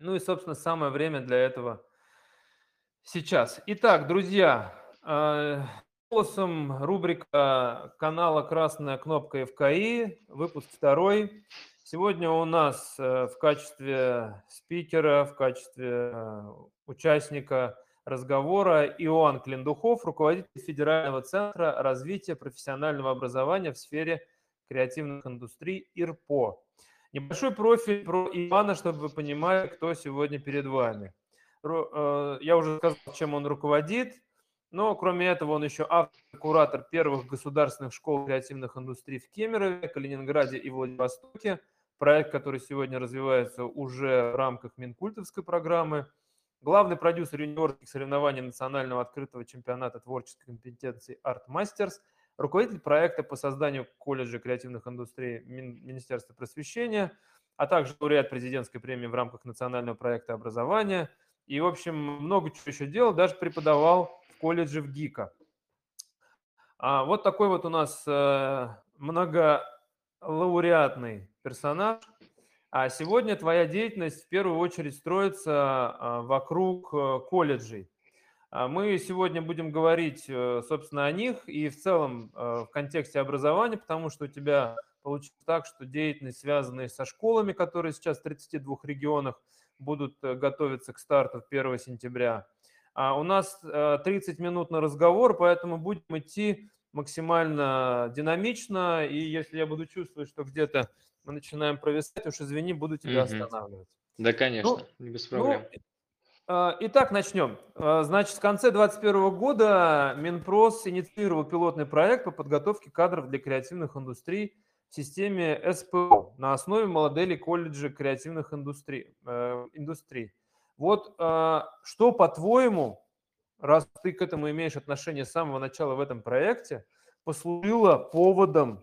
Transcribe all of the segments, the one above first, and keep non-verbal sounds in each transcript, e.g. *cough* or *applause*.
Ну и, собственно, самое время для этого сейчас. Итак, друзья, э, голосом рубрика канала «Красная кнопка ФКИ», выпуск второй. Сегодня у нас э, в качестве спикера, в качестве э, участника разговора Иоанн Клендухов, руководитель Федерального центра развития профессионального образования в сфере креативных индустрий ИРПО. Небольшой профиль про Ивана, чтобы вы понимали, кто сегодня перед вами. Э, я уже сказал, чем он руководит, но кроме этого он еще автор, куратор первых государственных школ креативных индустрий в Кемерове, Калининграде и Владивостоке. Проект, который сегодня развивается уже в рамках Минкультовской программы. Главный продюсер юниорских соревнований национального открытого чемпионата творческой компетенции Art Masters – руководитель проекта по созданию колледжа креативных индустрий Министерства просвещения, а также лауреат президентской премии в рамках национального проекта образования. И, в общем, много чего еще делал, даже преподавал в колледже в ГИКа. А вот такой вот у нас э, многолауреатный персонаж. А сегодня твоя деятельность в первую очередь строится э, вокруг э, колледжей. А мы сегодня будем говорить, э, собственно, о них и в целом э, в контексте образования, потому что у тебя получилось так, что деятельность, связанная со школами, которые сейчас в 32 регионах будут э, готовиться к старту 1 сентября. А у нас 30 минут на разговор, поэтому будем идти максимально динамично, и если я буду чувствовать, что где-то мы начинаем провисать, уж извини, буду тебя угу. останавливать. Да, конечно, ну, без проблем. Ну, итак, начнем. А, значит, в конце 2021 года Минпрос инициировал пилотный проект по подготовке кадров для креативных индустрий в системе СПО на основе модели колледжа креативных индустрий. Э, индустрий. Вот а, что, по-твоему, раз ты к этому имеешь отношение с самого начала в этом проекте, послужило поводом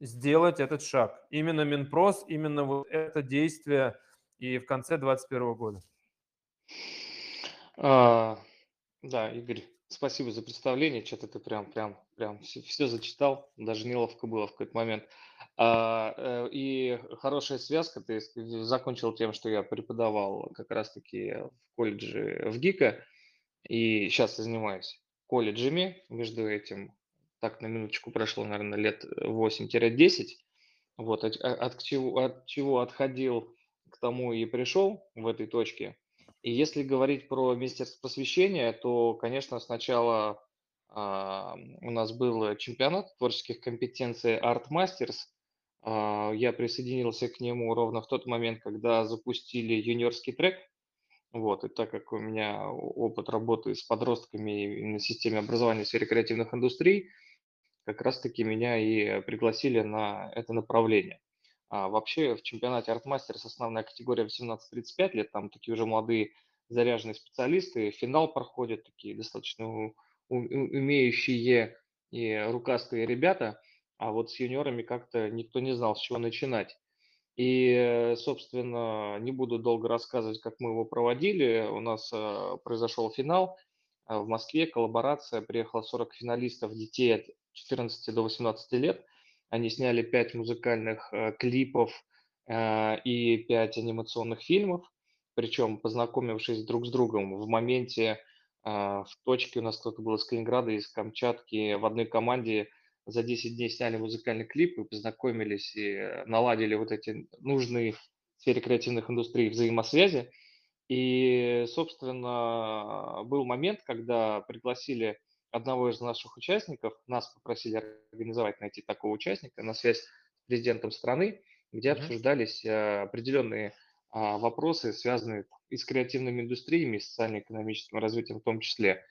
сделать этот шаг? Именно Минпрос, именно вот это действие и в конце 2021 года. А, да, Игорь, спасибо за представление. Что-то ты прям, прям, прям все, все зачитал, даже неловко было в какой-то момент. А, э, и хорошая связка, ты закончил тем, что я преподавал как раз-таки в колледже в ГИКа, и сейчас занимаюсь колледжами. Между этим, так на минуточку прошло, наверное, лет 8-10. Вот, от, от, чего, от чего отходил к тому и пришел в этой точке. И если говорить про Министерство просвещения, то, конечно, сначала а, у нас был чемпионат творческих компетенций Art Masters. А, я присоединился к нему ровно в тот момент, когда запустили юниорский трек. Вот, и так как у меня опыт работы с подростками на системе образования в сфере креативных индустрий, как раз-таки меня и пригласили на это направление. А вообще в чемпионате ArtMasters основная категория 18-35 лет, там такие уже молодые заряженные специалисты, финал проходят такие достаточно умеющие и рукастые ребята, а вот с юниорами как-то никто не знал, с чего начинать. И, собственно, не буду долго рассказывать, как мы его проводили. У нас э, произошел финал э, в Москве, коллаборация, приехало 40 финалистов детей от 14 до 18 лет – они сняли пять музыкальных э, клипов э, и пять анимационных фильмов, причем познакомившись друг с другом в моменте, э, в точке у нас кто-то был из Калининграда, из Камчатки, в одной команде за 10 дней сняли музыкальный клип и познакомились и наладили вот эти нужные в сфере креативных индустрий взаимосвязи. И, собственно, был момент, когда пригласили одного из наших участников, нас попросили организовать, найти такого участника на связь с президентом страны, где mm-hmm. обсуждались э, определенные а, вопросы, связанные и с креативными индустриями, и социально-экономическим развитием в том числе.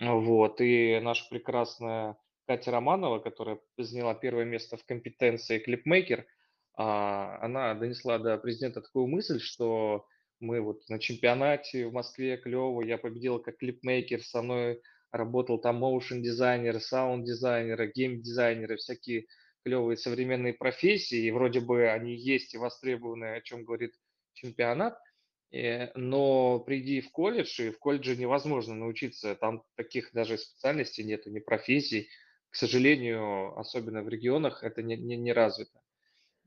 Вот. И наша прекрасная Катя Романова, которая заняла первое место в компетенции клипмейкер, а, она донесла до президента такую мысль, что мы вот на чемпионате в Москве клево, я победила как клипмейкер, со мной работал там motion дизайнеры, sound дизайнеры, game дизайнеры, всякие клевые современные профессии, и вроде бы они есть и востребованы, о чем говорит чемпионат, э, но приди в колледж, и в колледже невозможно научиться, там таких даже специальностей нету, ни профессий, к сожалению, особенно в регионах это не, не, не развито.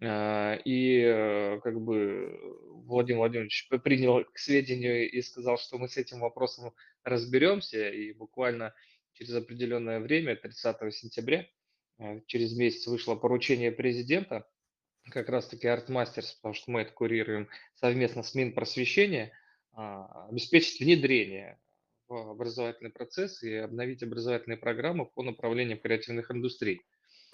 А, и э, как бы Владимир Владимирович принял к сведению и сказал, что мы с этим вопросом разберемся, и буквально через определенное время, 30 сентября, э, через месяц вышло поручение президента, как раз-таки Артмастерс, потому что мы это курируем совместно с Минпросвещения, а, обеспечить внедрение в образовательный процесс и обновить образовательные программы по направлению креативных индустрий.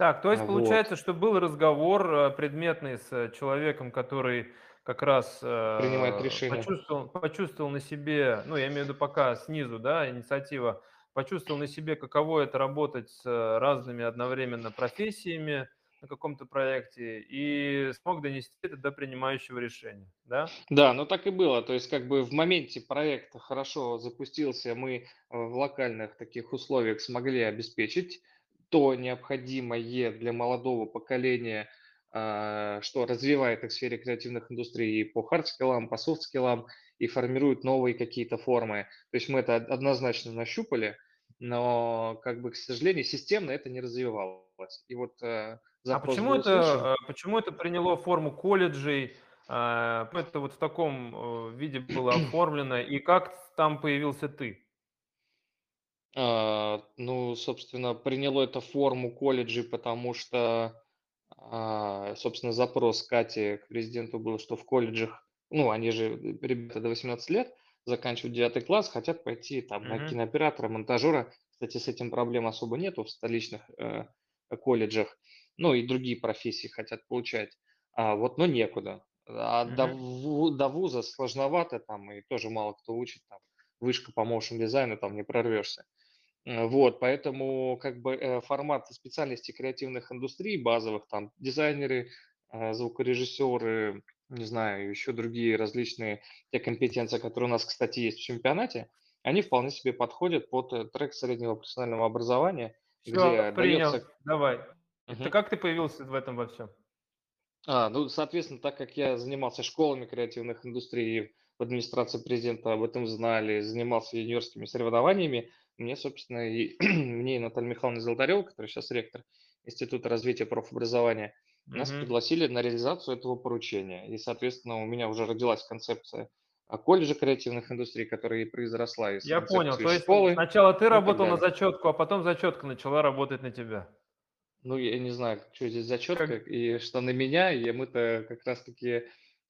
Так, то есть А, получается, Вот. что был разговор э, предметный с э, человеком, который как раз Принимает э, решение. почувствовал, почувствовал на себе, ну, я имею в виду пока снизу, да, инициатива, почувствовал на себе, каково это работать с разными одновременно профессиями на каком-то проекте и смог донести это до принимающего решения, да? Да, ну так и было. То есть как бы в моменте проект хорошо запустился, мы в локальных таких условиях смогли обеспечить то необходимое для молодого поколения, а, что развивает их в сфере креативных индустрий и по хард-скиллам, по софт-скиллам и формирует новые какие-то формы. То есть мы это од- однозначно нащупали, но, как бы, к сожалению, системно это не развивалось. И вот э, А почему это, э, почему это приняло форму колледжей? А, почему это вот в таком э, виде было оформлено? И как там появился ты? А, ну, собственно, приняло это форму колледжей, потому что, а, собственно, запрос Кати к президенту был, что в колледжах, ну, они же, э, ребята до 18 лет, заканчивают 9 класс, хотят пойти там на Мгм, кинооператора, монтажера. Кстати, с этим проблем особо нету в столичных э, колледжах. Ну, и другие профессии хотят получать. А вот, но некуда. А до, ву- до вуза сложновато там, и тоже мало кто учит там. Вышка по моушен дизайну, там не прорвешься. Э, вот, поэтому как бы, э, формат специальностей креативных индустрий базовых, там дизайнеры, э, звукорежиссеры, не знаю, еще другие различные те компетенции, которые у нас, кстати, есть в чемпионате, они вполне себе подходят под трек среднего профессионального образования, Все, где принял. дается Давай. Это Мгм. как ты появился в этом во всем? А, ну, соответственно, так как я занимался школами креативных индустрий, в администрации президента об этом знали, занимался юниорскими соревнованиями, мне, собственно, и *clears throat* мне и Наталья Михайловна Золотарева, которая сейчас ректор Института развития профобразования, нас Мгм. пригласили на реализацию этого поручения. И, соответственно, у меня уже родилась концепция а, колледжа креативных индустрий, которая и произросла из Я понял. То есть школы сначала ты работал на зачетку, а потом зачетка начала работать на тебя. Ну, я не знаю, что здесь Как... зачетка и что на меня, и мы-то как раз-таки,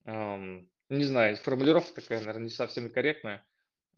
ам, не знаю, формулировка такая, наверное, не совсем корректная.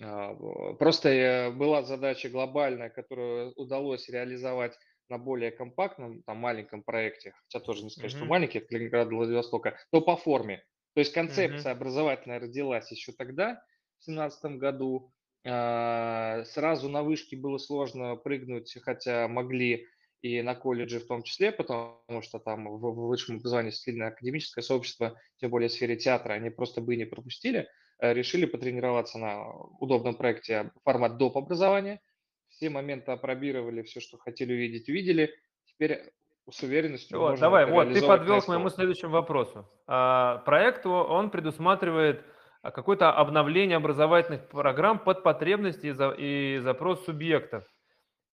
А, Просто э, была задача глобальная, которую удалось реализовать на более компактном, там, маленьком проекте, хотя тоже не сказать, что Мгм, маленький, от Калининграда до Владивостока, но по форме. То есть концепция образовательная родилась еще тогда, в семнадцатом году. А, Сразу на вышке было сложно прыгнуть, хотя могли и на колледже в том числе, потому что там в высшем образовании сильное академическое сообщество, тем более в сфере театра, они просто бы не пропустили. Э, решили потренироваться на удобном проекте формат доп. образования. Все моменты опробировали, все, что хотели увидеть, увидели. Теперь с уверенностью Вот, давай, вот, ты подвел к моему следующему вопросу. А, Проект, он предусматривает а, какое-то обновление образовательных программ под потребности и за- и запрос субъектов.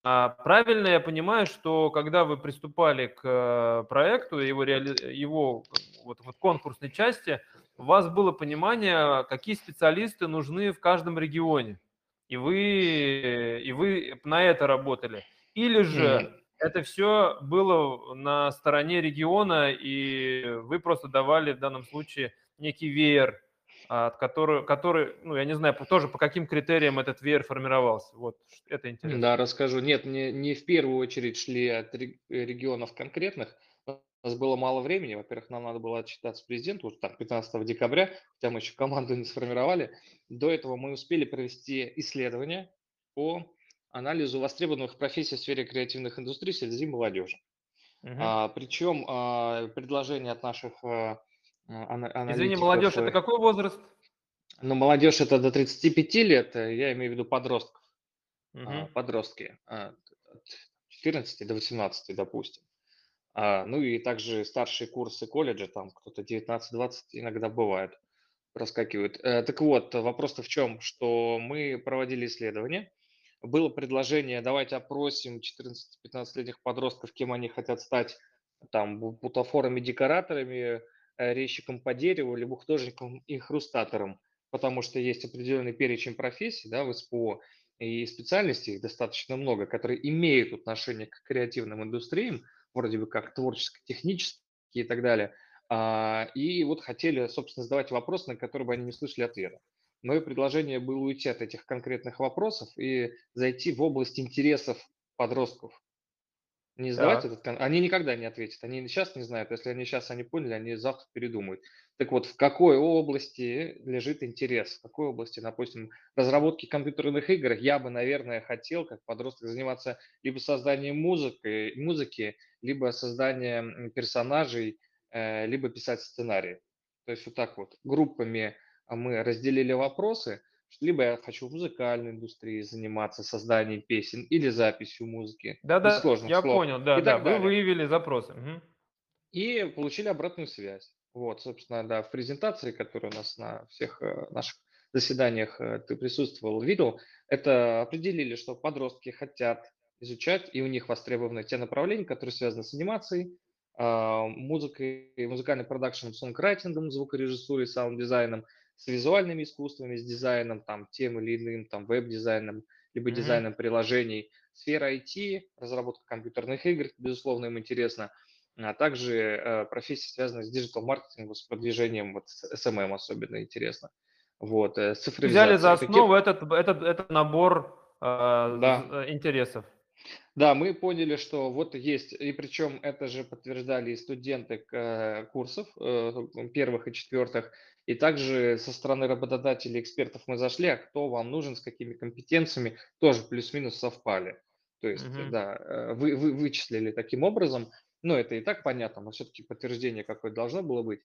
А правильно я понимаю, что когда вы приступали к э, проекту, его, реали- его вот, вот конкурсной части, у вас было понимание, какие специалисты нужны в каждом регионе, и вы, и вы на это работали. Или же это все было на стороне региона, и вы просто давали в данном случае некий веер, а, от которого, который, ну, я не знаю, тоже по каким критериям этот веер формировался. Вот это интересно. Да, расскажу. Нет, не, не в первую очередь шли от ре- регионов конкретных. У нас было мало времени. Во-первых, нам надо было отчитаться президенту вот там 15 декабря, хотя мы еще команду не сформировали. До этого мы успели провести исследование по анализу востребованных профессий в сфере креативных индустрий среди молодежи. Мгм. А, причем а, предложения от наших а, а, ана- Извини, аналитиков, молодежь, это э, какой возраст? ну, молодежь это до 35 лет, э, я имею в виду подростков а, Мгм. подростки, а, от 14 до 18, допустим. А, ну и также старшие курсы колледжа, там кто-то 19-20 иногда бывает, проскакивают. Э, Так вот, вопрос-то в чем, что мы проводили исследование, было предложение, давайте опросим 14-15-летних подростков, кем они хотят стать там бу- бутафорами-декораторами, э, резчиком по дереву, либо художником и хрустатором, потому что есть определенный перечень профессий да, в СПО, и специальностей их достаточно много, которые имеют отношение к креативным индустриям, вроде бы как творческо-технические и так далее. А, И вот хотели, собственно, задавать вопрос, на который бы они не слышали ответа. Мое предложение было уйти от этих конкретных вопросов и зайти в область интересов подростков. Не задавать Так. этот кон Они никогда не ответят. Они сейчас не знают. Если они сейчас они поняли, они завтра передумают. Так вот, в какой области лежит интерес? В какой области, допустим, разработки компьютерных игр я бы, наверное, хотел, как подросток, заниматься либо созданием музыки, музыки, либо созданием персонажей, э, либо писать сценарии. То есть вот так вот группами а, мы разделили вопросы, либо я хочу в музыкальной индустрии заниматься созданием песен или записью музыки, Да-да, я слов понял, и да-да, так вы выявили запросы. Мгм. И получили обратную связь. Вот, собственно, да, в презентации, которая у нас на всех э, наших заседаниях э, ты присутствовал, видел, это определили, что подростки хотят изучать, и у них востребованы те направления, которые связаны с анимацией, а, музыкой, музыкальным продакшеном, сонграйтингом, звукорежиссурой, sound-дизайном, с визуальными искусствами, с дизайном, там, тем или иным, там, веб-дизайном, либо Мгм. дизайном приложений. Сфера IT, разработка компьютерных игр, безусловно, им интересно – а также э, профессии, связанные с digital-маркетингом, с продвижением, вот с SMM особенно интересно, вот, э, Взяли за основу этот, этот, этот набор з- да, э, интересов. да, мы поняли, что вот есть, и причем это же подтверждали и студенты э, курсов э, первых и четвертых, и также со стороны работодателей, экспертов мы зашли, а кто вам нужен, с какими компетенциями, тоже плюс-минус совпали. То есть, Мгм. да, э, вы, вы вычислили таким образом, ну, это и так понятно, но все-таки подтверждение какое должно было быть.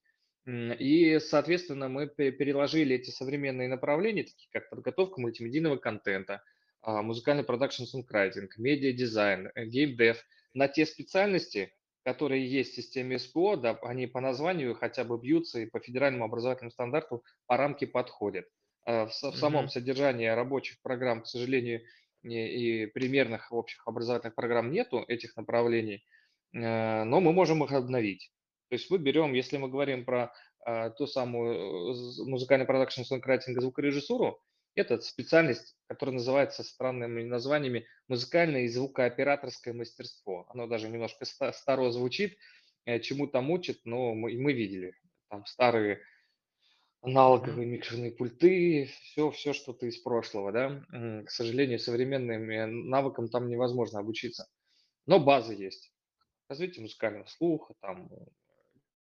И, соответственно, мы пе- переложили эти современные направления, такие как подготовка мультимедийного контента, а, музыкальный продакшн, сонграйтинг, медиадизайн, э, геймдев на те специальности, которые есть в системе СПО, да, они по названию хотя бы бьются и по федеральному образовательному стандарту по рамке подходят. А В в самом Мгм. содержании рабочих программ, к сожалению, и и примерных общих образовательных программ нету этих направлений, э, но мы можем их обновить. То есть мы берем, если мы говорим про а, ту самую э, музыкальный продакшн, сонграйтинг и звукорежиссуру, это специальность, которая называется странными названиями музыкальное и звукооператорское мастерство. Оно даже немножко ста- старо звучит, э, чему там учат, но мы, мы видели. Там старые аналоговые микшерные пульты, все, все что-то из прошлого, да. К сожалению, современным э, навыкам там невозможно обучиться. Но базы есть. Развитие музыкального слуха, там, и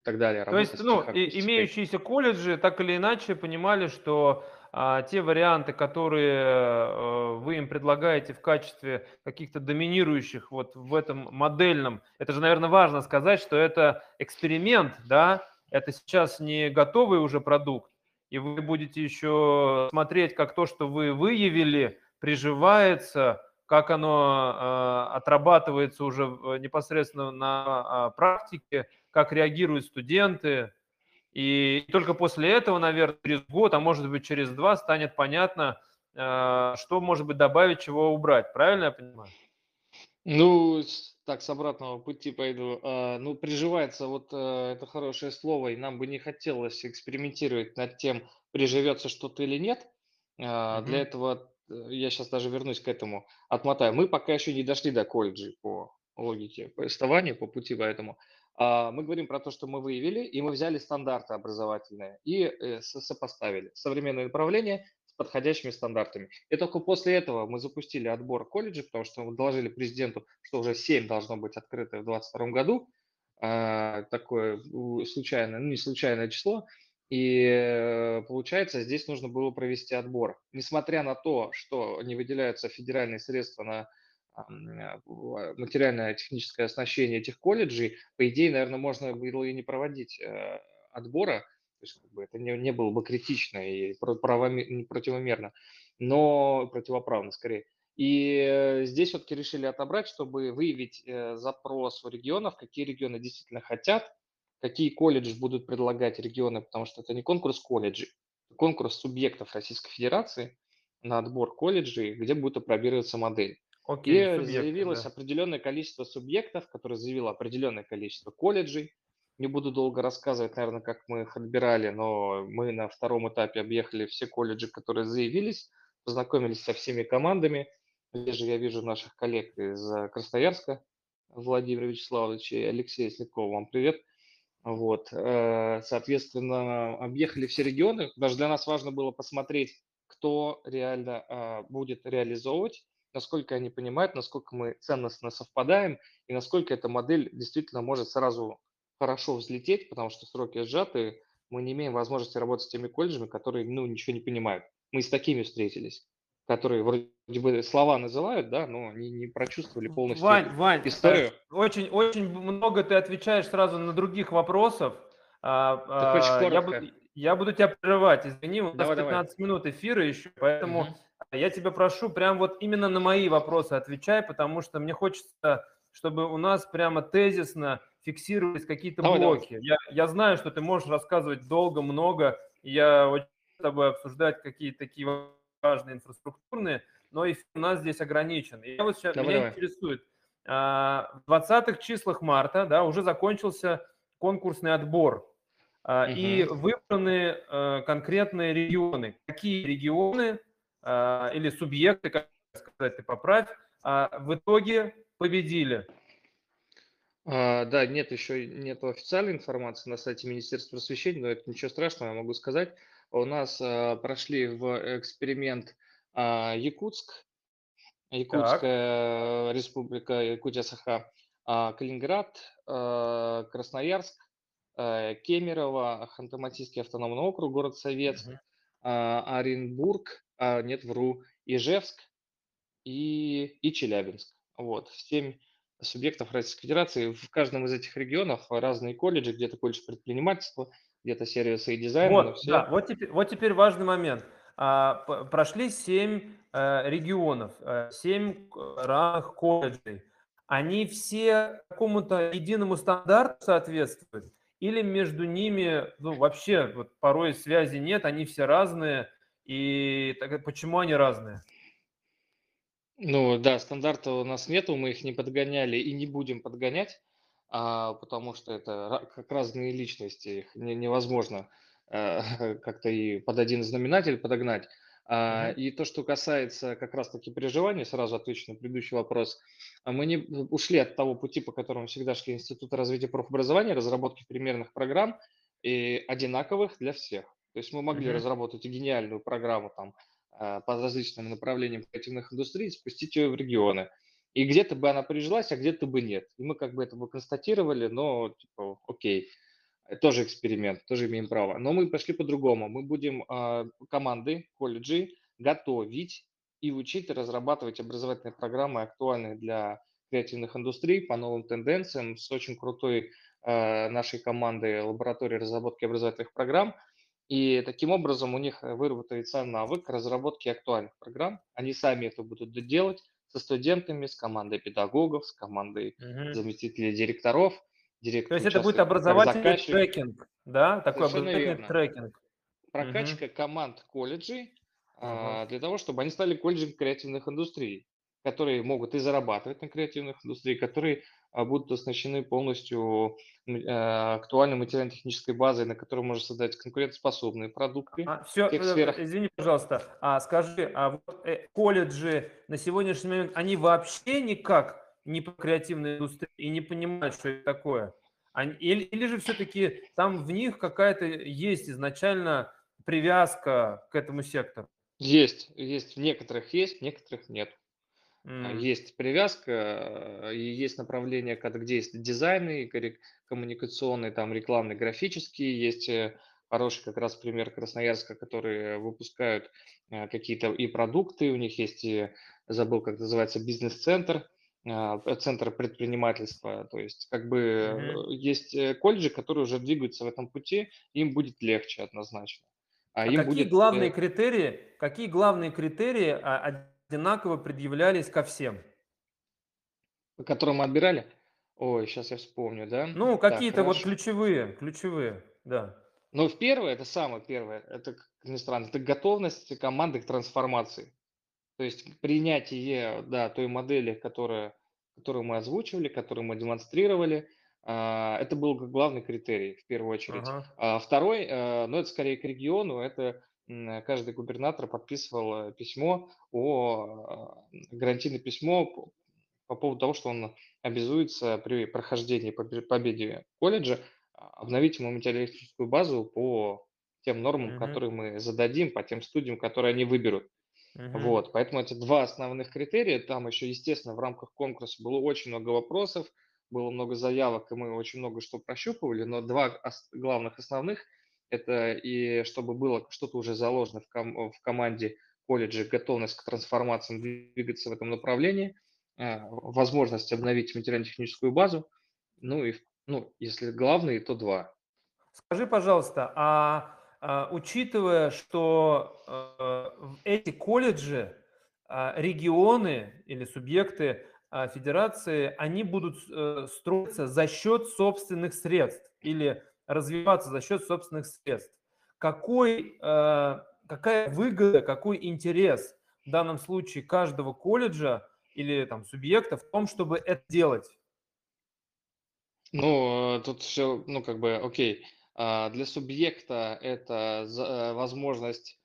так далее, То есть, ну, и имеющиеся колледжи так или иначе понимали, что а, те варианты, которые э, вы им предлагаете в качестве каких-то доминирующих вот в этом модельном, это же, наверное, важно сказать, что это эксперимент, да, это сейчас не готовый уже продукт, и вы будете еще смотреть, как то, что вы выявили, приживается, как оно э, отрабатывается уже в- непосредственно на а, практике, как реагируют студенты. И только после этого, наверное, через год, а может быть через два, станет понятно, э, что, может быть, добавить, чего убрать. Правильно я понимаю? Ну, так, с обратного пути пойду. А, Ну, приживается, вот э, это хорошее слово, и нам бы не хотелось экспериментировать над тем, приживется что-то или нет. А, Для этого э, я сейчас даже вернусь к этому, отмотаю. Мы пока еще не дошли до колледжей по логике повествования, по пути поэтому. А, Мы говорим про то, что мы выявили, и мы взяли стандарты образовательные и э, со- сопоставили современные направления с подходящими стандартами. И только после этого мы запустили отбор колледжей, потому что мы доложили президенту, что уже 7 должно быть открыто в 2022 году. А, Такое случайное, ну не случайное число. И э, получается, здесь нужно было провести отбор. Несмотря на то, что не выделяются федеральные средства на материальное техническое оснащение этих колледжей, по идее, наверное, можно было и не проводить э, отбора, то есть как бы это не, не было бы критично и не противомерно но противоправно скорее. И э, здесь все-таки решили отобрать, чтобы выявить э, запрос у регионов, какие регионы действительно хотят, какие колледжи будут предлагать регионы, потому что это не конкурс колледжей, конкурс субъектов Российской Федерации на отбор колледжей, где будет опробироваться модель. Окей, И субъекты, заявилось да. определенное количество субъектов, которые заявило определенное количество колледжей. Не буду долго рассказывать, наверное, как мы их отбирали, но мы на втором этапе объехали все колледжи, которые заявились, познакомились со всеми командами. Здесь же я вижу наших коллег из э, Красноярска, Владимира Вячеславовича и Алексея Слепкова. Вам привет. Вот, э, соответственно, объехали все регионы. Даже для нас важно было посмотреть, кто реально а, будет реализовывать, насколько они понимают, насколько мы ценностно совпадаем и насколько эта модель действительно может сразу хорошо взлететь, потому что сроки сжаты, мы не имеем возможности работать с теми колледжами, которые ну, ничего не понимают. Мы с такими встретились, которые вроде бы слова называют, да, но они не прочувствовали полностью Вань, Вань, э, историю. очень, очень много ты отвечаешь сразу на других вопросов. А, Так а, я, буду, я буду тебя прерывать, извини, у нас Давай, давай. 15 минут эфира еще, поэтому Мгм. Я тебя прошу прям вот именно на мои вопросы отвечай, потому что мне хочется, чтобы у нас прямо тезисно фиксировались какие-то Давай, давай. блоки. Я, я знаю, что ты можешь рассказывать долго, много, и я очень с тобой обсуждать какие-то такие важные инфраструктурные, но эфир у нас здесь ограничен. И я вот сейчас, Давай, меня давай. интересует, а, в 20-х числах марта, да, уже закончился конкурсный отбор, а, и выбраны э, конкретные регионы. Какие регионы или субъекты, как сказать, ты поправь, а, в итоге победили? А, да, нет, еще нет официальной информации на сайте Министерства просвещения, но это ничего страшного, я могу сказать. У нас а, прошли в эксперимент а, Якутск, Якутская республика, Якутия-Саха, а, Калининград, а, Красноярск, а, Кемерово, Ханты-Мансийский автономный округ, город Советск, Мгм. а, Оренбург, а, нет, вру, Ижевск и, и Челябинск. Вот, семь субъектов Российской Федерации. В каждом из этих регионов разные колледжи, где-то колледж предпринимательства, где-то сервисы и дизайна, но Вот, все... да, вот теперь, вот теперь важный момент. А, прошли семь э, регионов, э, семь разных колледжей. Они все какому-то единому стандарту соответствуют? Или между ними ну, вообще вот, порой связи нет, они все разные? И так, почему они разные? Ну да, стандарта у нас нету, мы их не подгоняли и не будем подгонять, а, потому что это как разные личности, их не- невозможно э, *laughs* как-то и под один знаменатель подогнать. А. И то, что касается как раз-таки переживаний, сразу отвечу на предыдущий вопрос, а мы не ушли от того пути, по которому всегда шли Институты развития профобразования, разработки примерных программ и одинаковых для всех. То есть мы могли Мгм. разработать и гениальную программу там а, по различным направлениям креативных индустрий, спустить ее в регионы. И где-то бы она прижилась, а где-то бы нет. И мы как бы это бы констатировали, но типа, окей, это тоже эксперимент, тоже имеем право. Но мы пошли по-другому. Мы будем а, команды, колледжи готовить и учить разрабатывать образовательные программы, актуальные для креативных индустрий по новым тенденциям, с очень крутой а, нашей командой лаборатории разработки образовательных программ. И таким образом у них э, выработается навык разработки актуальных программ. Они сами это будут делать со студентами, с командой педагогов, с командой Мгм. заместителей директоров. То Директор есть это будет образовательный трекинг, да? Такой Совершенно образовательный верно. трекинг. Прокачка команд колледжей Ага. а, для того, чтобы они стали колледжами креативных индустрий, которые могут и зарабатывать на креативных индустриях, которые будут оснащены полностью э, актуальной материально-технической базой, на которой можно создать конкурентоспособные продукты А, все, тех сферах. извини, пожалуйста, а скажи, а вот э, колледжи на сегодняшний момент, они вообще никак не по креативной индустрии и не понимают, что это такое? Они- или, или же все-таки там в них какая-то есть изначально привязка к этому сектору? Есть, есть, в некоторых есть, в некоторых нет. М, Есть привязка, э, и есть направления, когда, где есть дизайны, коммуникационные, там рекламные, графические. Есть э, хороший как раз пример Красноярска, которые выпускают э, какие-то и продукты, у них есть, и, забыл, как называется, бизнес-центр, а, центр предпринимательства. То есть как бы э, есть колледжи, которые уже двигаются в этом пути, им будет легче однозначно. А А им какие будет главные критерии, какие главные критерии а, одинаково предъявлялись ко всем? которые мы отбирали. Ой, сейчас я вспомню, да? Ну, какие-то вот ключевые, ключевые, да. Ну, в первое, это самое первое, это, как ни странно, это готовность команды к трансформации. То есть принятие, да, той модели, которая, которую мы озвучивали, которую мы демонстрировали, а, это был главный критерий в первую очередь. Ага. А второй, э, ну это скорее к региону, это каждый губернатор подписывал э, письмо о э, гарантийное письмо по, по поводу того, что он обязуется при прохождении победе колледжа обновить ему материалистическую базу по тем нормам, Мгм. которые мы зададим, по тем студиям, которые они выберут. Мгм. Вот, поэтому эти два основных критерия. Там еще, естественно, в рамках конкурса было очень много вопросов, было много заявок, и мы очень много что прощупывали, но два главных основных– это и чтобы было что-то уже заложено в, ком- в команде колледжа, готовность к трансформациям, двигаться в этом направлении, а, возможность обновить материально-техническую базу, ну и, ну, если главные, то два. Скажи, пожалуйста, а, а, учитывая, что э, в эти колледжи, а, регионы или субъекты а, федерации, они будут э, строиться за счет собственных средств или развиваться за счет собственных средств. Какой, э, какая выгода, какой интерес в данном случае каждого колледжа или там субъекта в том, чтобы это делать? Ну, э, тут все, ну, как бы, окей. А, Для субъекта это э, возможность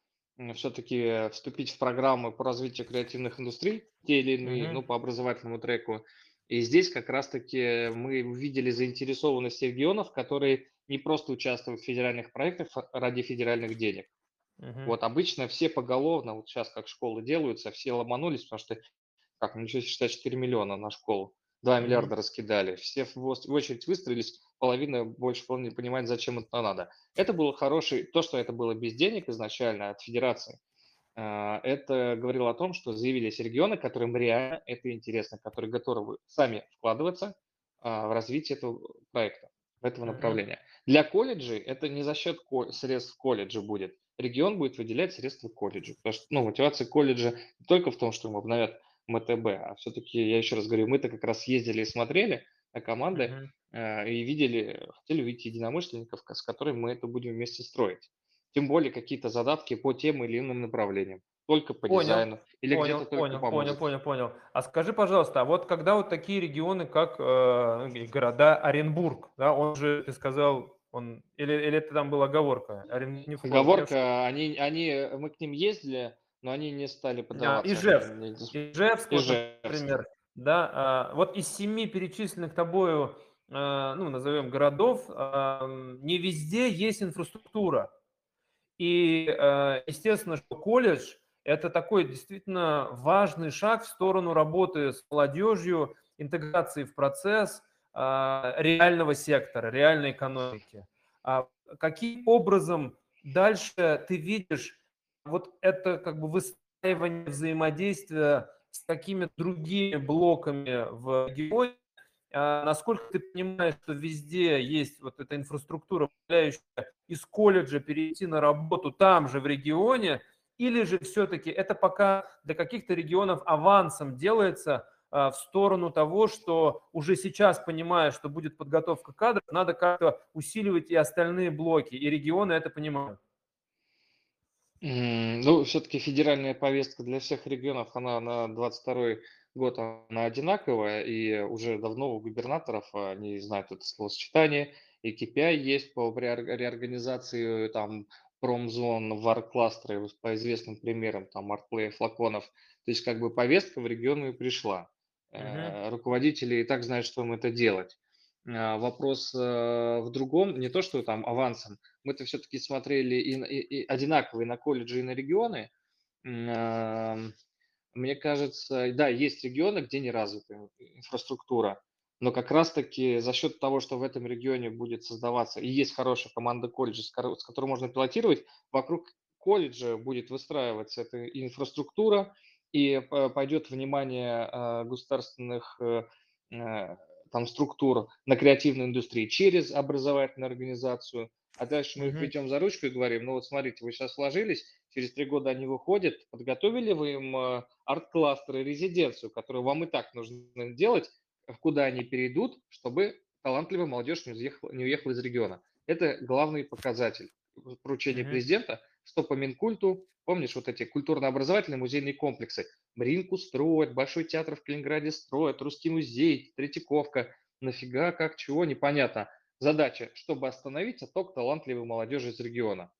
все-таки вступить в программы по развитию креативных индустрий, те или иные, ну, Мгм. по образовательному треку. И здесь как раз-таки мы увидели заинтересованность регионов, которые не просто участвуют в федеральных проектах а ради федеральных денег. Мгм. Вот обычно все поголовно, вот сейчас как школы делаются, все ломанулись, потому что как, ну ничего себе, считать 4 миллиона на школу. 2 Мгм. миллиарда раскидали. Все в очередь выстроились, половина, больше половины не понимает, зачем это надо. Это было хороший, то, что это было без денег изначально от федерации, а, это говорило о том, что заявились регионы, которым реально это интересно, которые готовы сами вкладываться а, в развитие этого проекта, этого направления. Для колледжей это не за счет ко- средств колледжа будет. Регион будет выделять средства колледжу. Потому что ну, мотивация колледжа не только в том, что им обновят МТБ, а все-таки, я еще раз говорю, мы-то как раз ездили и смотрели на команды Мгм. э, и видели, хотели увидеть единомышленников, с которыми мы это будем вместе строить. Тем более какие-то задатки по тем или иным направлениям, только по Понял, дизайну или понял, где-то только понял, по понял, понял, понял. А скажи, пожалуйста, а вот когда вот такие регионы, как э, ну, города Оренбург, да, он же, ты сказал, он или, или это там была оговорка? Орен, не. Оговорка, они, они, мы к ним ездили, но они не стали А, поддаваться. Ижевск, Ижевск, Ижевск. например, да, а, вот из семи перечисленных тобою, а, ну, назовем городов, м, не везде есть инфраструктура. И, э, естественно, что колледж– это такой действительно важный шаг в сторону работы с молодежью, интеграции в процесс а, реального сектора, реальной экономики. А Каким образом дальше ты видишь вот это как бы выстраивание взаимодействия с какими-то другими блоками в регионе, а, насколько ты понимаешь, что везде есть вот эта инфраструктура, позволяющая из колледжа перейти на работу там же в регионе, или же все-таки это пока для каких-то регионов авансом делается а, в сторону того, что уже сейчас, понимая, что будет подготовка кадров, надо как-то усиливать и остальные блоки, и регионы это понимают. Ну, все-таки федеральная повестка для всех регионов, она на 22 год она одинаковая, и уже давно у губернаторов они знают это словосочетание, и KPI есть по реор- реорганизации там промзон, вар-кластеры по известным примерам, там артплей, флаконов. То есть как бы повестка в регионы пришла. Э, Руководители и так знают, что им это делать. А, Вопрос э, в другом, не то, что там авансом, мы-то все-таки смотрели и, и- и одинаковые на колледжи и на регионы. М, ам, Мне кажется, да, есть регионы, где не развита инфраструктура, но как раз-таки за счет того, что в этом регионе будет создаваться, и есть хорошая команда колледжа, с которой можно пилотировать, вокруг колледжа будет выстраиваться эта инфраструктура, и пойдет внимание а, государственных э, э, там структур на креативной индустрии через образовательную организацию, а дальше мы их ведем за ручку и говорим, ну вот смотрите, вы сейчас вложились, через три года они выходят, подготовили вы им э, арт-кластер и резиденцию, которую вам и так нужно делать, э, куда они перейдут, чтобы талантливая молодежь не уехала, не уехала из региона. Это главный показатель поручения Мгм. президента, что по Минкульту, помнишь, вот эти культурно-образовательные музейные комплексы, Мринку строят, Большой театр в Калининграде строят, Русский музей, Третьяковка, нафига, как, чего, непонятно. Задача, чтобы остановить отток талантливой молодежи из региона.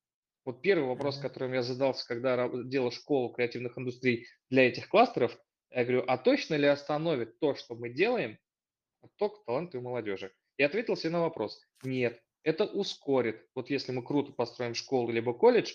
Вот первый вопрос, Мгм. которым я задался, когда делал школу креативных индустрий для этих кластеров, я говорю, а точно ли остановит то, что мы делаем, отток талантливой молодежи? И ответил себе на вопрос, нет, это ускорит. Вот если мы круто построим школу либо колледж,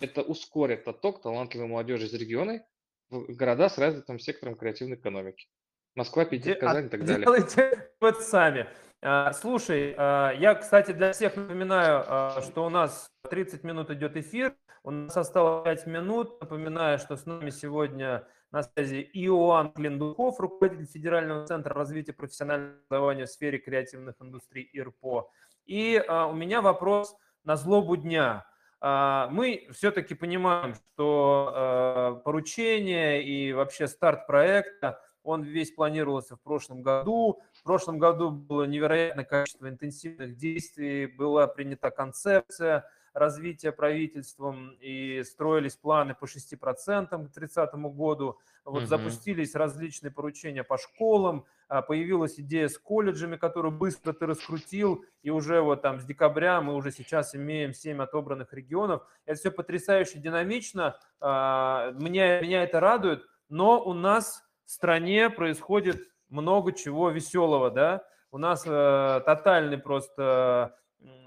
это ускорит отток талантливой молодежи из региона в города с развитым сектором креативной экономики. Москва, Питер, Казань и так далее. Делайте *laughs* это сами. А, Слушай, а, я, кстати, для всех напоминаю, а, что у нас 30 минут идет эфир, у нас осталось 5 минут. Напоминаю, что с нами сегодня на связи Иоанн Клиндуков, руководитель Федерального центра развития профессионального образования в сфере креативных индустрий ИРПО. И а, у меня вопрос на злобу дня. А, Мы все-таки понимаем, что а, поручение и вообще старт проекта, он весь планировался в прошлом году. В прошлом году было невероятное количество интенсивных действий, была принята концепция развития правительством и строились планы по 6% к 30 году. Вот Мгм. запустились различные поручения по школам, а, появилась идея с колледжами, которую быстро ты раскрутил, и уже вот там с декабря мы уже сейчас имеем 7 отобранных регионов. Это все потрясающе динамично, а, меня, меня это радует, но у нас в стране происходит много чего веселого, да, у нас э, тотальный просто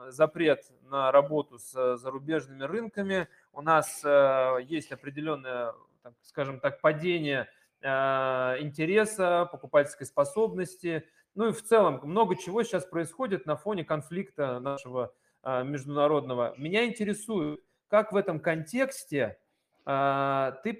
запрет на работу с зарубежными рынками, у нас э, есть определенное, скажем так, падение э, интереса, покупательской способности, ну и в целом много чего сейчас происходит на фоне конфликта нашего э, международного. Меня интересует, как в этом контексте ты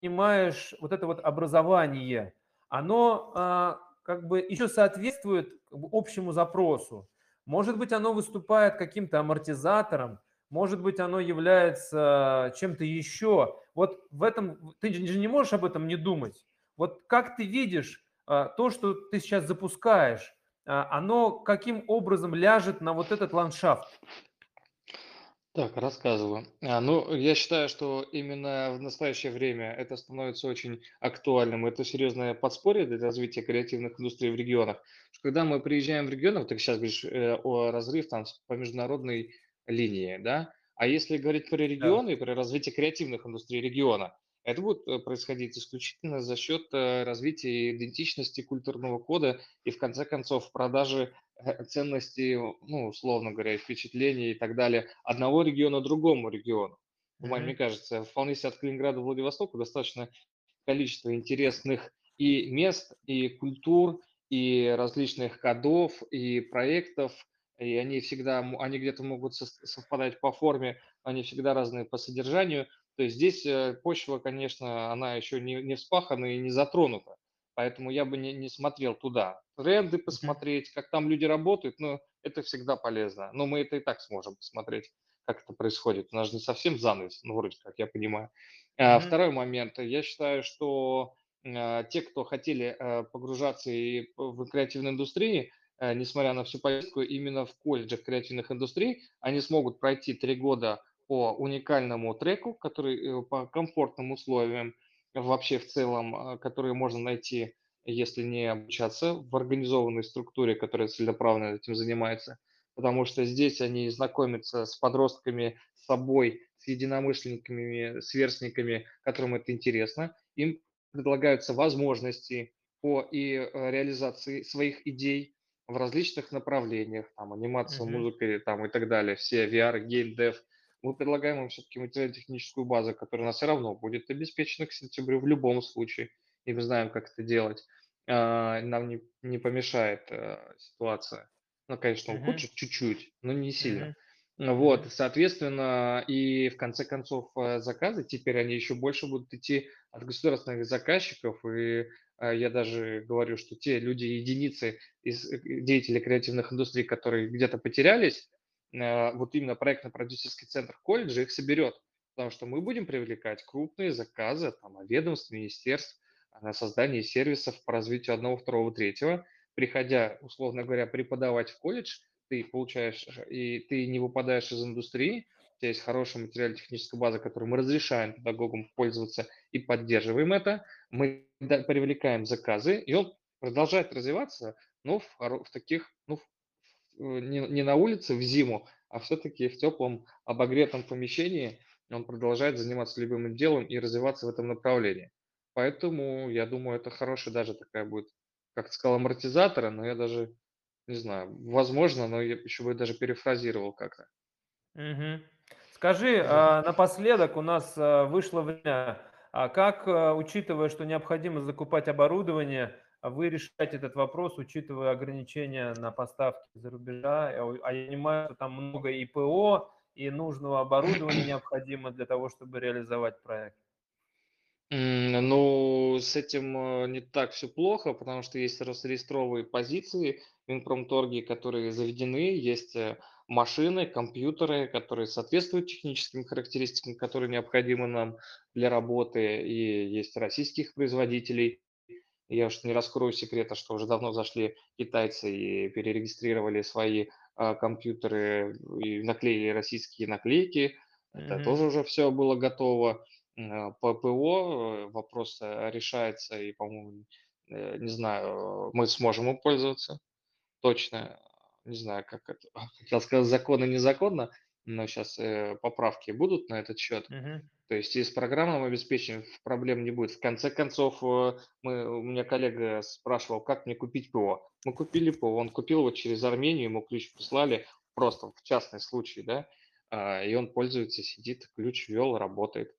понимаешь вот это вот образование, оно как бы еще соответствует общему запросу. Может быть, оно выступает каким-то амортизатором, может быть, оно является чем-то еще. Вот в этом ты же не можешь об этом не думать. Вот как ты видишь а, то, что ты сейчас запускаешь, а, оно каким образом ляжет на вот этот ландшафт? Так, рассказываю. А, ну, я считаю, что именно в настоящее время это становится очень актуальным. Это серьезное подспорье для развития креативных индустрий в регионах. Когда мы приезжаем в регионы, вот ты сейчас говоришь э, о разрыв там по международной линии, да? А если говорить про регионы и про развитие креативных индустрий региона, это будет э, происходить исключительно за счет э, развития идентичности культурного кода и, в конце концов, продажи э, ценностей, ну, условно говоря, впечатлений и так далее одного региона другому региону. Буквально, Мне кажется, вполне себе от Калининграда до Владивостока достаточно количество интересных и мест, и культур, и различных кодов, и проектов, и они всегда, они где-то могут совпадать по форме, они всегда разные по содержанию. То есть здесь э, почва, конечно, она еще не, не вспахана и не затронута. Поэтому я бы не, не смотрел туда. Тренды посмотреть, как там люди работают, ну, это всегда полезно. Но мы это и так сможем посмотреть, как это происходит. У нас же не совсем занавес, ну, вроде как, я понимаю. Мгм. Второй момент. Я считаю, что а, те, кто хотели а, погружаться и в креативной индустрии, несмотря на всю повестку, именно в колледжах креативных индустрий, они смогут пройти три года по уникальному треку, который э, по комфортным условиям вообще в целом, а, которые можно найти, если не обучаться в организованной структуре, которая целенаправленно этим занимается, потому что здесь они знакомятся с подростками, с собой, с единомышленниками, сверстниками, которым это интересно. Им предлагаются возможности по и э, реализации своих идей в различных направлениях, там, анимация, Мгм. музыка там, и так далее, все VR, геймдев. Мы предлагаем им все-таки материально-техническую базу, которая у нас все равно будет обеспечена к сентябрю в любом случае, и мы знаем, как это делать. А, Нам не, не помешает э, ситуация. Ну, конечно, ухудшит чуть-чуть, но не сильно. Ну Вот, соответственно, и в конце концов э, заказы теперь они еще больше будут идти от государственных заказчиков, и э, я даже говорю, что те люди, единицы из деятелей креативных индустрий, которые где-то потерялись, вот именно проектно-продюсерский центр колледжа их соберет, потому что мы будем привлекать крупные заказы там, ведомств, министерств а, на создание сервисов по развитию одного, второго, третьего, приходя, условно говоря, преподавать в колледж, ты получаешь, и ты не выпадаешь из индустрии, есть хорошая материально-техническая база, которую мы разрешаем педагогам пользоваться и поддерживаем это. Мы привлекаем заказы, и он продолжает развиваться, но в, в таких, ну, не, не на улице в зиму, а все-таки в теплом обогретом помещении он продолжает заниматься любимым делом и развиваться в этом направлении. Поэтому, я думаю, это хорошая даже такая будет, как ты сказал, амортизатора, но я даже, не знаю, возможно, но я еще бы даже перефразировал как-то. Угу. Скажи, а, напоследок у нас а, вышло время, а как, а, учитывая, что необходимо закупать оборудование, вы решаете этот вопрос, учитывая ограничения на поставки за рубежа? А я понимаю, что там много и ПО, и нужного оборудования *clears throat* необходимо для того, чтобы реализовать проект. Ну, с этим э, не так все плохо, потому что есть расреестровые позиции в Минпромторге, которые заведены, есть э, машины, компьютеры, которые соответствуют техническим характеристикам, которые необходимы нам для работы, и есть российских производителей. Я уж не раскрою секрета, что уже давно зашли китайцы и перерегистрировали свои а, компьютеры и наклеили российские наклейки. Это mm-hmm. тоже уже все было готово. Э, по ПО э, вопрос э, решается, и, по-моему, не знаю, мы сможем им пользоваться. Точно, не знаю, как это, *laughs* хотел сказать, законно, незаконно, но сейчас поправки будут на этот счет. Мгм. То есть и с программным обеспечением проблем не будет. В конце концов, мы, у меня коллега спрашивал, как мне купить ПО. Мы купили ПО, он купил его через Армению, ему ключ прислали, просто в частный случай, да, а, и он пользуется, сидит, ключ ввел, работает.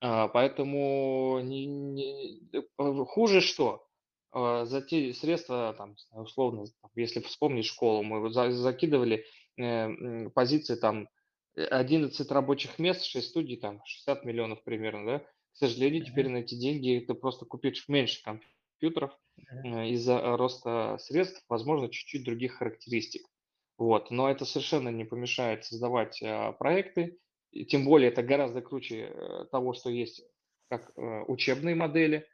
А, поэтому не, не, э, хуже что? А, за те средства, там, условно, если вспомнить школу, мы за, закидывали э, позиции там 11 рабочих мест, 6 студий, там 60 миллионов примерно, да? К сожалению, теперь на эти деньги ты просто купишь меньше компьютеров э, из-за роста средств, возможно, чуть-чуть других характеристик. Вот. Но это совершенно не помешает создавать а, проекты, и тем более это гораздо круче э, того, что есть как э, учебные модели,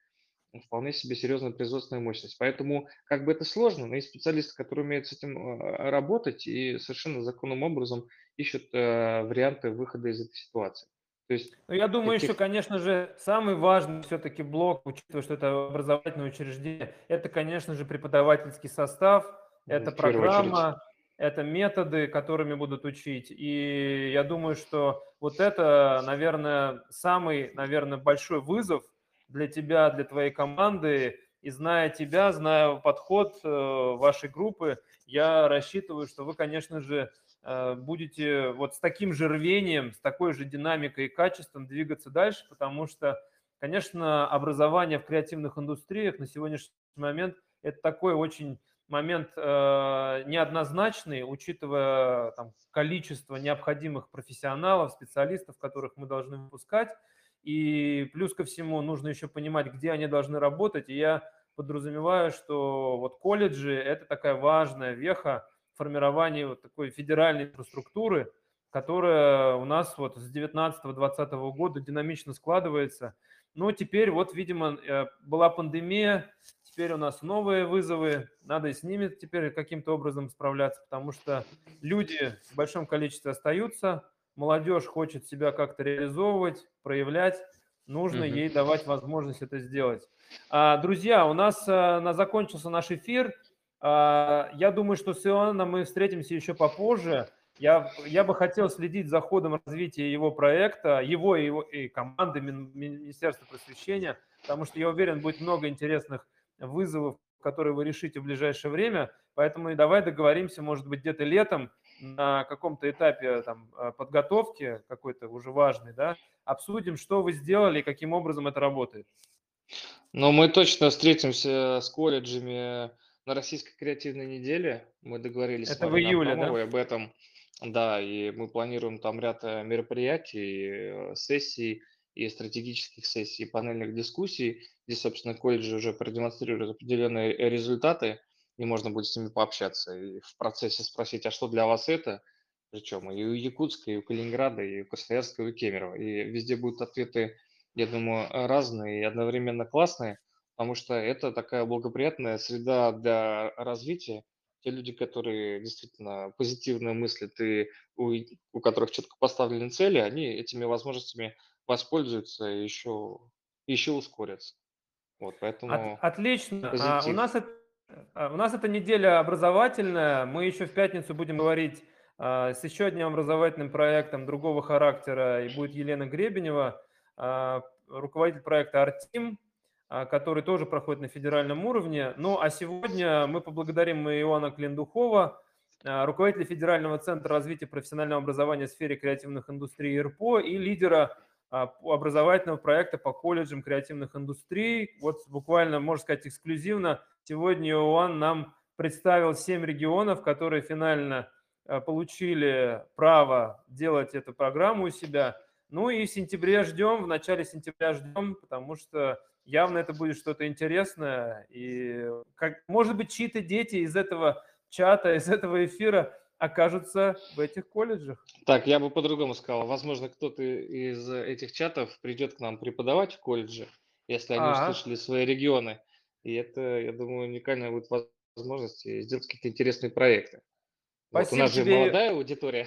вполне себе серьезная производственная мощность. Поэтому как бы это сложно, но есть специалисты, которые умеют с этим э, работать и совершенно законным образом ищут варианты выхода из этой ситуации. То есть ну, я думаю, таких... еще, конечно же, самый важный все-таки блок, учитывая, что это образовательное учреждение, это, конечно же, преподавательский состав, это программа, это методы, которыми будут учить. И я думаю, что вот это, наверное, самый, наверное, большой вызов для тебя, для твоей команды. И зная тебя, зная подход э, вашей группы, я рассчитываю, что вы, конечно же, э, будете вот с таким же рвением, с такой же динамикой и качеством двигаться дальше, потому что, конечно, образование в креативных индустриях на сегодняшний момент – это такой очень момент э, неоднозначный, учитывая там, количество необходимых профессионалов, специалистов, которых мы должны выпускать. И плюс ко всему нужно еще понимать, где они должны работать. И я подразумеваю, что вот колледжи – это такая важная веха формирования вот такой федеральной инфраструктуры, которая у нас вот с 19-20 года динамично складывается. Но теперь вот, видимо, э, была пандемия, теперь у нас новые вызовы, надо и с ними теперь каким-то образом справляться, потому что люди в большом количестве остаются, молодежь хочет себя как-то реализовывать, проявлять, нужно угу. ей давать возможность это сделать. А, друзья, у нас а, на, закончился наш эфир. А, я думаю, что с Иоанном мы встретимся еще попозже. Я, я бы хотел следить за ходом развития его проекта, его и, его, и команды Министерства просвещения, потому что я уверен, будет много интересных вызовов, которые вы решите в ближайшее время. Поэтому давай договоримся, может быть, где-то летом на каком-то этапе там, э, подготовки какой-то уже важный, да, обсудим, что вы сделали и каким образом это работает. Ну, мы точно встретимся с колледжами на Российской креативной неделе. Мы договорились это с в июле, да? об этом. Да, и мы планируем там ряд э, мероприятий, э, сессий и стратегических сессий, панельных дискуссий, где, собственно, колледжи уже продемонстрируют определенные результаты, и можно будет с ними пообщаться и в процессе спросить, а что для вас это? Причем и у Якутска, и у Калининграда, и у Красноярска, и у Кемерово. И везде будут ответы, я думаю, разные и одновременно классные, потому что это такая благоприятная среда для развития, те люди, которые действительно позитивно мыслят и у, у которых четко поставлены цели, они этими возможностями воспользуются и еще, еще ускорятся. Вот, От- поэтому отлично. А, у нас это, у нас эта неделя образовательная. Мы еще в пятницу будем говорить а, с еще одним образовательным проектом другого характера, и будет Елена Гребенева, а, руководитель проекта «Артим», а, который тоже проходит на федеральном уровне. Ну, а сегодня мы поблагодарим Иоанна Клендухова, а, руководителя Федерального центра развития профессионального образования в сфере креативных индустрий РПО и лидера а, образовательного проекта по колледжам креативных индустрий. Вот буквально, можно сказать, эксклюзивно сегодня Иоанн нам представил 7 регионов, которые финально а, получили право делать эту программу у себя. Ну и в сентябре ждем, в начале сентября ждем, потому что явно это будет что-то интересное. И, как, может быть, чьи-то дети из этого чата, из этого эфира окажутся в этих колледжах. Так, я бы по-другому сказал. Возможно, кто-то из этих чатов придет к нам преподавать в колледже, если они Ага. услышали свои регионы. И это, я думаю, уникальная будет возможность сделать какие-то интересные проекты. Вот, у Спасибо нас же тебе. молодая аудитория.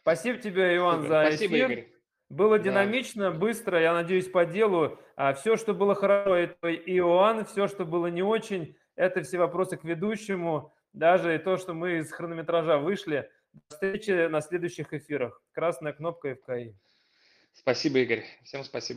Спасибо тебе, Иван, Супер. за Спасибо, эфир. Игорь. Было Да. динамично, быстро, я надеюсь, по делу. А все, что было хорошо, это Иоанн, все, что было не очень, это все вопросы к ведущему, даже и то, что мы из хронометража вышли. До встречи на следующих эфирах. Красная кнопка ФКИ. Спасибо, Игорь. Всем спасибо.